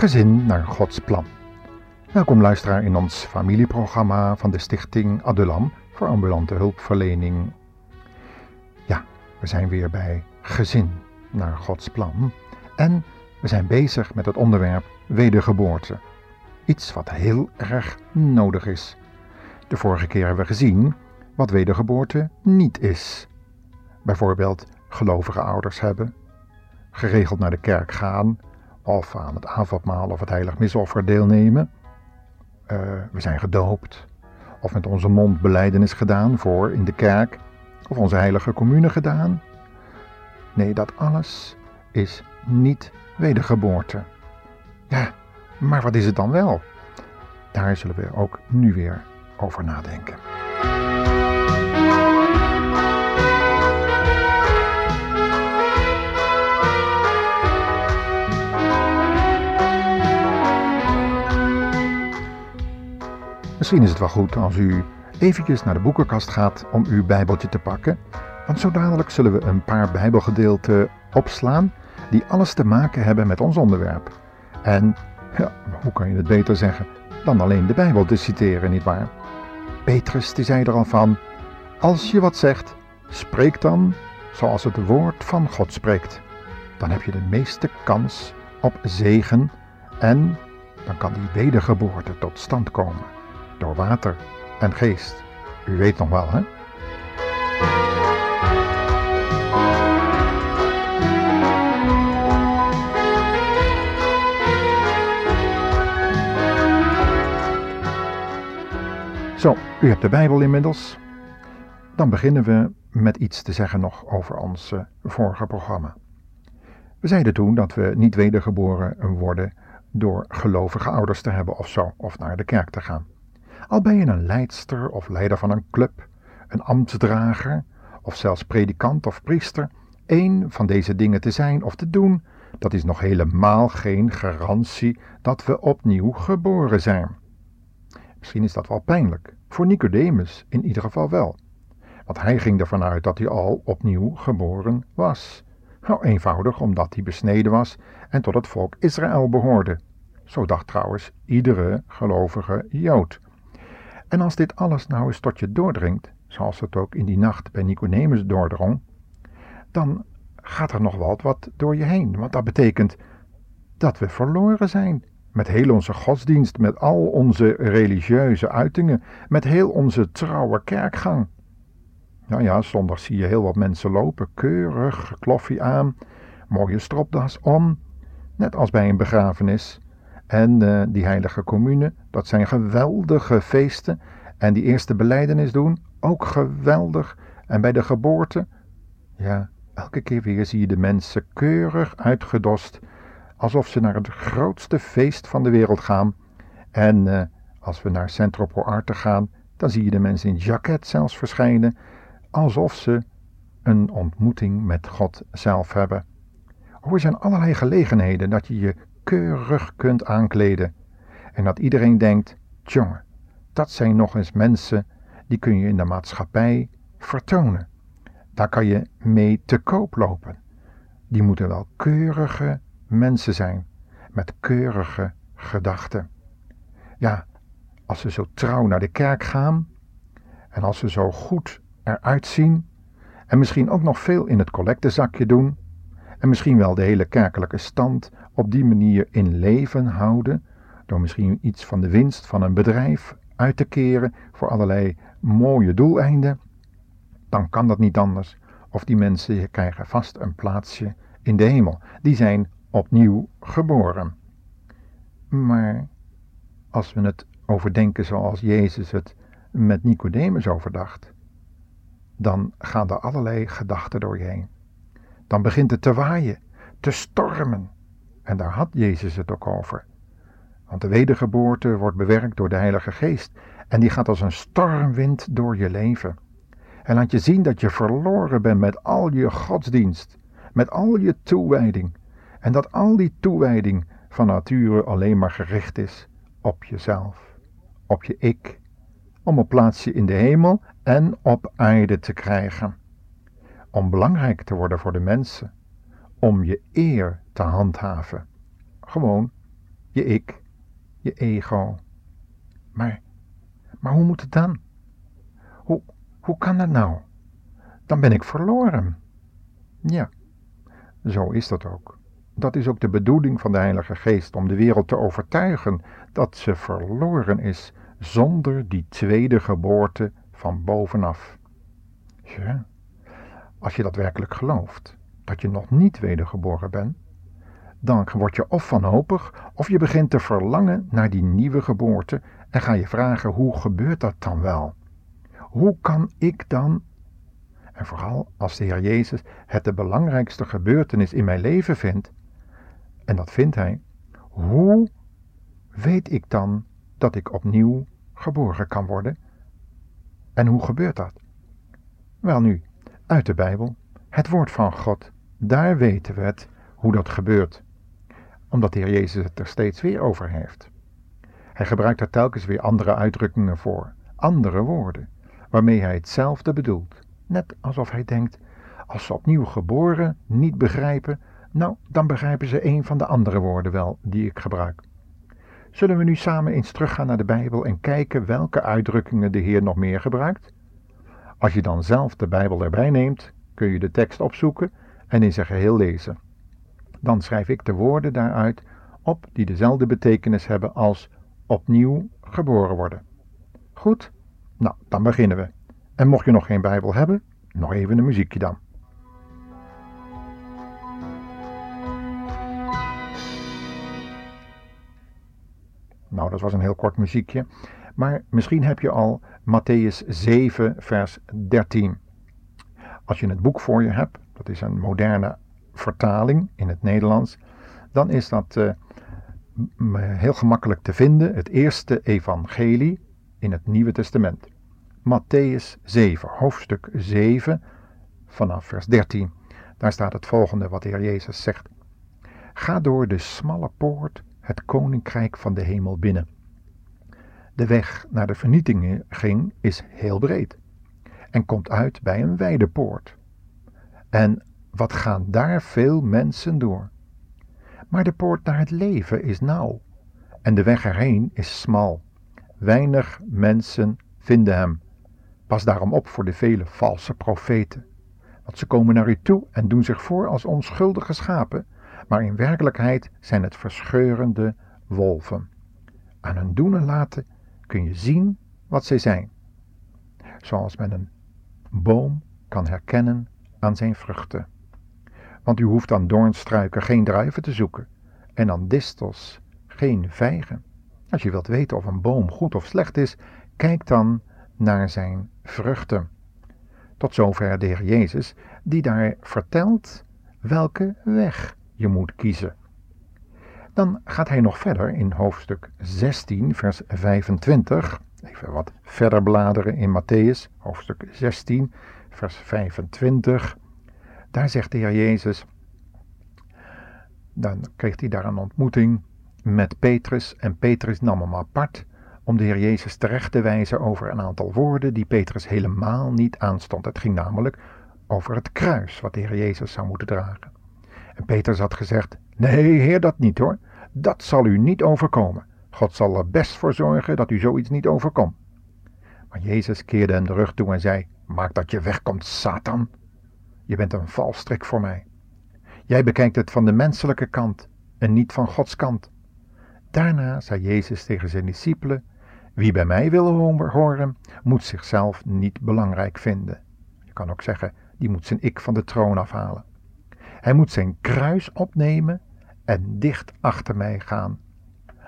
Gezin naar Gods plan. Welkom luisteraar in ons familieprogramma van de stichting Adulam voor ambulante hulpverlening. Ja, we zijn weer bij Gezin naar Gods plan en we zijn bezig met het onderwerp wedergeboorte. Iets wat heel erg nodig is. De vorige keer hebben we gezien wat wedergeboorte niet is. Bijvoorbeeld gelovige ouders hebben, geregeld naar de kerk gaan of aan het avondmaal of het heilig misoffer deelnemen. Uh, we zijn gedoopt of met onze mond beleidenis gedaan voor in de kerk of onze heilige commune gedaan. Nee, dat alles is niet wedergeboorte. Ja, maar wat is het dan wel? Daar zullen we ook nu weer over nadenken. Misschien is het wel goed als u eventjes naar de boekenkast gaat om uw Bijbeltje te pakken, want zo dadelijk zullen we een paar Bijbelgedeelten opslaan die alles te maken hebben met ons onderwerp. En ja, hoe kan je het beter zeggen dan alleen de Bijbel te citeren, nietwaar? Petrus die zei er al van, als je wat zegt, spreek dan zoals het woord van God spreekt. Dan heb je de meeste kans op zegen en dan kan die wedergeboorte tot stand komen door water en geest. U weet nog wel, hè? Zo, u hebt de Bijbel inmiddels. Dan beginnen we met iets te zeggen nog over ons uh, vorige programma. We zeiden toen dat we niet wedergeboren worden door gelovige ouders te hebben of zo, of naar de kerk te gaan. Al ben je een leidster of leider van een club, een ambtsdrager of zelfs predikant of priester, één van deze dingen te zijn of te doen, dat is nog helemaal geen garantie dat we opnieuw geboren zijn. Misschien is dat wel pijnlijk, voor Nicodemus in ieder geval wel. Want hij ging ervan uit dat hij al opnieuw geboren was. Nou, eenvoudig omdat hij besneden was en tot het volk Israël behoorde. Zo dacht trouwens iedere gelovige Jood. En als dit alles nou eens tot je doordringt, zoals het ook in die nacht bij Nicodemus doordrong, dan gaat er nog wat, wat door je heen. Want dat betekent dat we verloren zijn. Met heel onze godsdienst, met al onze religieuze uitingen, met heel onze trouwe kerkgang. Nou ja, zondag zie je heel wat mensen lopen, keurig, kloffie aan, mooie stropdas om, net als bij een begrafenis. En uh, die heilige commune, dat zijn geweldige feesten. En die eerste beleidenis doen, ook geweldig. En bij de geboorte, ja, elke keer weer zie je de mensen keurig uitgedost. Alsof ze naar het grootste feest van de wereld gaan. En uh, als we naar Centro Pro Arte gaan, dan zie je de mensen in jacket zelfs verschijnen. Alsof ze een ontmoeting met God zelf hebben. Er zijn allerlei gelegenheden dat je je keurig kunt aankleden. En dat iedereen denkt, jongen, dat zijn nog eens mensen die kun je in de maatschappij vertonen. Daar kan je mee te koop lopen. Die moeten wel keurige mensen zijn, met keurige gedachten. Ja, als ze zo trouw naar de kerk gaan en als ze zo goed eruit zien en misschien ook nog veel in het collectezakje doen en misschien wel de hele kerkelijke stand op die manier in leven houden, door misschien iets van de winst van een bedrijf uit te keren voor allerlei mooie doeleinden, dan kan dat niet anders. Of die mensen krijgen vast een plaatsje in de hemel. Die zijn opnieuw geboren. Maar als we het overdenken zoals Jezus het met Nicodemus overdacht, dan gaan er allerlei gedachten door je heen. Dan begint het te waaien, te stormen. En daar had Jezus het ook over. Want de wedergeboorte wordt bewerkt door de Heilige Geest en die gaat als een stormwind door je leven. En laat je zien dat je verloren bent met al je godsdienst, met al je toewijding. En dat al die toewijding van nature alleen maar gericht is op jezelf, op je ik, om een plaatsje in de hemel en op aarde te krijgen. Om belangrijk te worden voor de mensen, om je eer te handhaven. Gewoon je ik, je ego. Maar, maar hoe moet het dan? Hoe, hoe kan dat nou? Dan ben ik verloren. Ja, zo is dat ook. Dat is ook de bedoeling van de Heilige Geest, om de wereld te overtuigen dat ze verloren is zonder die tweede geboorte van bovenaf. Ja, als je dat werkelijk gelooft, dat je nog niet wedergeboren bent, dan word je of wanhopig of je begint te verlangen naar die nieuwe geboorte en ga je vragen hoe gebeurt dat dan wel? Hoe kan ik dan, en vooral als de Heer Jezus het de belangrijkste gebeurtenis in mijn leven vindt, en dat vindt Hij, hoe weet ik dan dat ik opnieuw geboren kan worden? En hoe gebeurt dat? Wel nu, uit de Bijbel, het woord van God, daar weten we het, hoe dat gebeurt. Omdat de Heer Jezus het er steeds weer over heeft. Hij gebruikt er telkens weer andere uitdrukkingen voor, andere woorden, waarmee hij hetzelfde bedoelt. Net alsof hij denkt, als ze opnieuw geboren niet begrijpen, nou, dan begrijpen ze een van de andere woorden wel die ik gebruik. Zullen we nu samen eens teruggaan naar de Bijbel en kijken welke uitdrukkingen de Heer nog meer gebruikt? Als je dan zelf de Bijbel erbij neemt, kun je de tekst opzoeken en in zijn geheel lezen. Dan schrijf ik de woorden daaruit op die dezelfde betekenis hebben als opnieuw geboren worden. Goed? Nou, dan beginnen we. En mocht je nog geen Bijbel hebben, nog even een muziekje dan. Nou, dat was een heel kort muziekje. Maar misschien heb je al Matthäus 7, vers 13. Als je het boek voor je hebt, dat is een moderne vertaling in het Nederlands, dan is dat uh, heel gemakkelijk te vinden. Het eerste evangelie in het Nieuwe Testament. Matthäus 7, hoofdstuk 7, vanaf vers 13. Daar staat het volgende wat de Heer Jezus zegt. Ga door de smalle poort het koninkrijk van de hemel binnen. De weg naar de vernietiging is heel breed en komt uit bij een wijde poort. En wat gaan daar veel mensen door? Maar de poort naar het leven is nauw en de weg erheen is smal. Weinig mensen vinden hem. Pas daarom op voor de vele valse profeten. Want ze komen naar u toe en doen zich voor als onschuldige schapen, maar in werkelijkheid zijn het verscheurende wolven. Aan hun doen en laten kun je zien wat zij zijn. Zoals men een boom kan herkennen aan zijn vruchten. Want u hoeft aan doornstruiken geen druiven te zoeken en aan distels geen vijgen. Als je wilt weten of een boom goed of slecht is, kijk dan naar zijn vruchten. Tot zover de Heer Jezus, die daar vertelt welke weg je moet kiezen. Dan gaat hij nog verder in hoofdstuk 16, vers 25. Even wat verder bladeren in Matthäus, hoofdstuk 16, vers 25. Daar zegt de Heer Jezus, dan kreeg hij daar een ontmoeting met Petrus en Petrus nam hem apart om de Heer Jezus terecht te wijzen over een aantal woorden die Petrus helemaal niet aanstond. Het ging namelijk over het kruis wat de Heer Jezus zou moeten dragen. En Petrus had gezegd, nee Heer dat niet hoor, dat zal u niet overkomen. God zal er best voor zorgen dat u zoiets niet overkomt. Maar Jezus keerde hem de rug toe en zei, maak dat je wegkomt Satan. Je bent een valstrik voor mij. Jij bekijkt het van de menselijke kant en niet van Gods kant. Daarna zei Jezus tegen zijn discipelen: Wie bij mij wil horen, moet zichzelf niet belangrijk vinden. Je kan ook zeggen, die moet zijn ik van de troon afhalen. Hij moet zijn kruis opnemen en dicht achter mij gaan.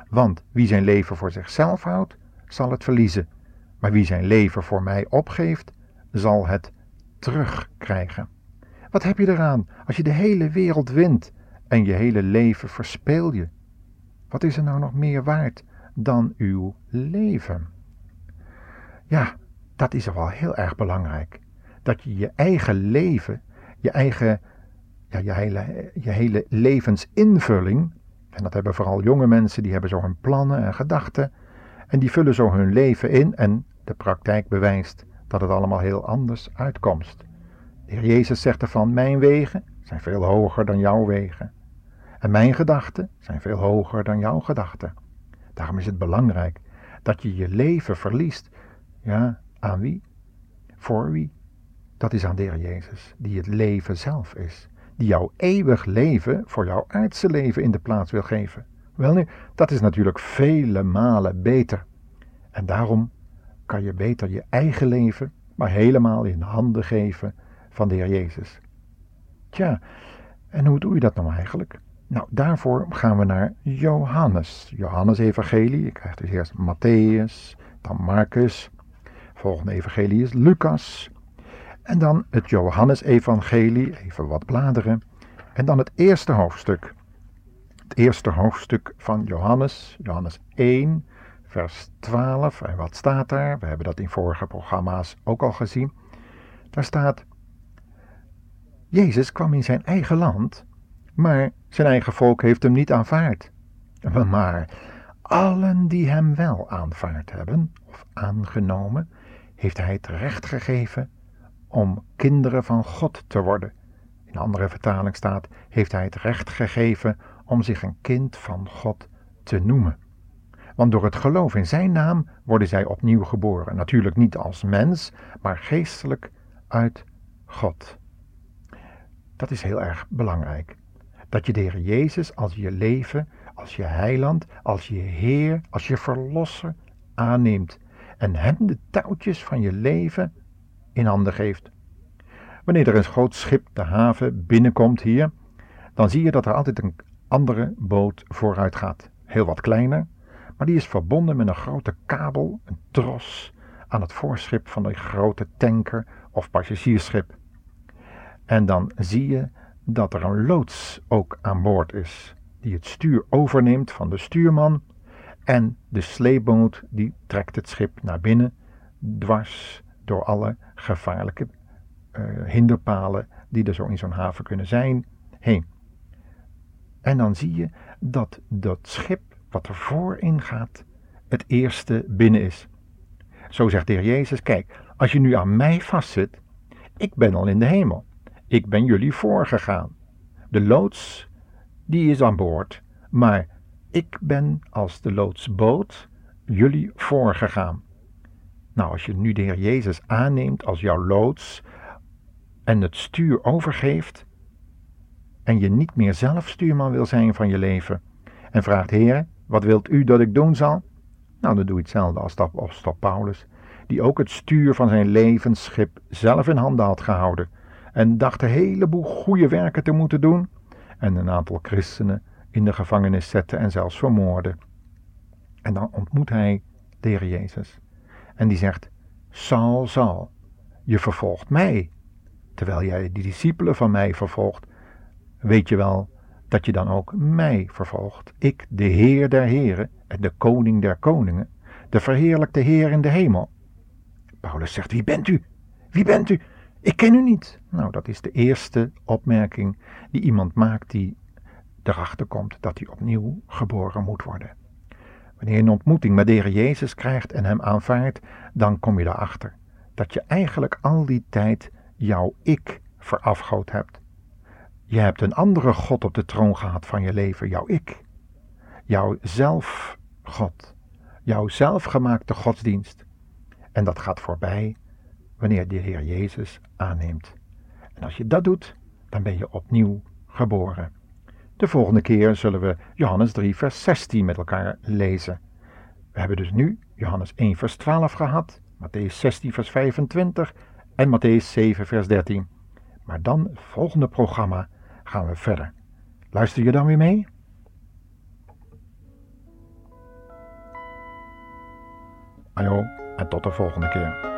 Want wie zijn leven voor zichzelf houdt, zal het verliezen. Maar wie zijn leven voor mij opgeeft, zal het terugkrijgen. Wat heb je eraan als je de hele wereld wint en je hele leven verspeel je? Wat is er nou nog meer waard dan uw leven? Ja, dat is wel heel erg belangrijk. Dat je je eigen leven, je eigen, ja, je hele, je hele levensinvulling, en dat hebben vooral jonge mensen, die hebben zo hun plannen en gedachten, en die vullen zo hun leven in en de praktijk bewijst dat het allemaal heel anders uitkomt. De Heer Jezus zegt ervan, mijn wegen zijn veel hoger dan jouw wegen. En mijn gedachten zijn veel hoger dan jouw gedachten. Daarom is het belangrijk dat je je leven verliest. Ja, aan wie? Voor wie? Dat is aan de Heer Jezus, die het leven zelf is. Die jouw eeuwig leven voor jouw aardse leven in de plaats wil geven. Wel nu, dat is natuurlijk vele malen beter. En daarom kan je beter je eigen leven maar helemaal in handen geven van de Heer Jezus. Tja, en hoe doe je dat nou eigenlijk? Nou, daarvoor gaan we naar Johannes. Johannes Evangelie. Je krijgt dus eerst Matthäus, dan Marcus. Volgende evangelie is Lucas. En dan het Johannes Evangelie, even wat bladeren. En dan het eerste hoofdstuk. Het eerste hoofdstuk van Johannes, Johannes 1, vers 12. En wat staat daar? We hebben dat in vorige programma's ook al gezien. Daar staat: Jezus kwam in zijn eigen land, maar zijn eigen volk heeft hem niet aanvaard. Maar allen die hem wel aanvaard hebben, of aangenomen, heeft hij het recht gegeven om kinderen van God te worden. In andere vertaling staat, heeft hij het recht gegeven om zich een kind van God te noemen. Want door het geloof in zijn naam worden zij opnieuw geboren. Natuurlijk niet als mens, maar geestelijk uit God. Dat is heel erg belangrijk. Dat je de Heer Jezus als je leven, als je heiland, als je Heer, als je verlosser aanneemt. En hem de touwtjes van je leven in handen geeft. Wanneer er een groot schip de haven binnenkomt hier, dan zie je dat er altijd een andere boot vooruit gaat. Heel wat kleiner, maar die is verbonden met een grote kabel, een tros, aan het voorschip van een grote tanker of passagiersschip. En dan zie je dat er een loods ook aan boord is, die het stuur overneemt van de stuurman en de sleepboot die trekt het schip naar binnen, dwars door alle gevaarlijke uh, hinderpalen die er zo in zo'n haven kunnen zijn, heen. En dan zie je dat dat schip wat er voorin gaat, het eerste binnen is. Zo zegt de Heer Jezus, kijk, als je nu aan mij vastzit, ik ben al in de hemel. Ik ben jullie voorgegaan. De loods, die is aan boord, maar ik ben als de loodsboot jullie voorgegaan. Nou, als je nu de Heer Jezus aanneemt als jouw loods en het stuur overgeeft en je niet meer zelf stuurman wil zijn van je leven en vraagt Heer, wat wilt u dat ik doen zal? Nou, dan doe je hetzelfde als apostel Paulus, die ook het stuur van zijn levensschip zelf in handen had gehouden en dacht een heleboel goede werken te moeten doen en een aantal christenen in de gevangenis zette en zelfs vermoordde. En dan ontmoet hij de Heer Jezus en die zegt, Saul, Saul, je vervolgt mij, terwijl jij de discipelen van mij vervolgt. Weet je wel dat je dan ook mij vervolgt. Ik, de Heer der Heren en de Koning der Koningen, de verheerlijkte Heer in de hemel. Paulus zegt, wie bent u? Wie bent u? Ik ken u niet. Nou, dat is de eerste opmerking die iemand maakt die erachter komt dat hij opnieuw geboren moet worden. Wanneer je een ontmoeting met de Heer Jezus krijgt en hem aanvaardt, dan kom je erachter dat je eigenlijk al die tijd jouw ik verafgood hebt. Je hebt een andere God op de troon gehad van je leven, jouw ik. Jouw zelfgod. Jouw zelfgemaakte godsdienst. En dat gaat voorbij wanneer de Heer Jezus aanneemt. En als je dat doet, dan ben je opnieuw geboren. De volgende keer zullen we Johannes 3, vers 16 met elkaar lezen. We hebben dus nu Johannes 1, vers 12 gehad, Matthäus 16, vers 25 en Matthäus 7, vers 13. Maar dan, het volgende programma, gaan we verder. Luister je dan weer mee? Hallo en tot de volgende keer.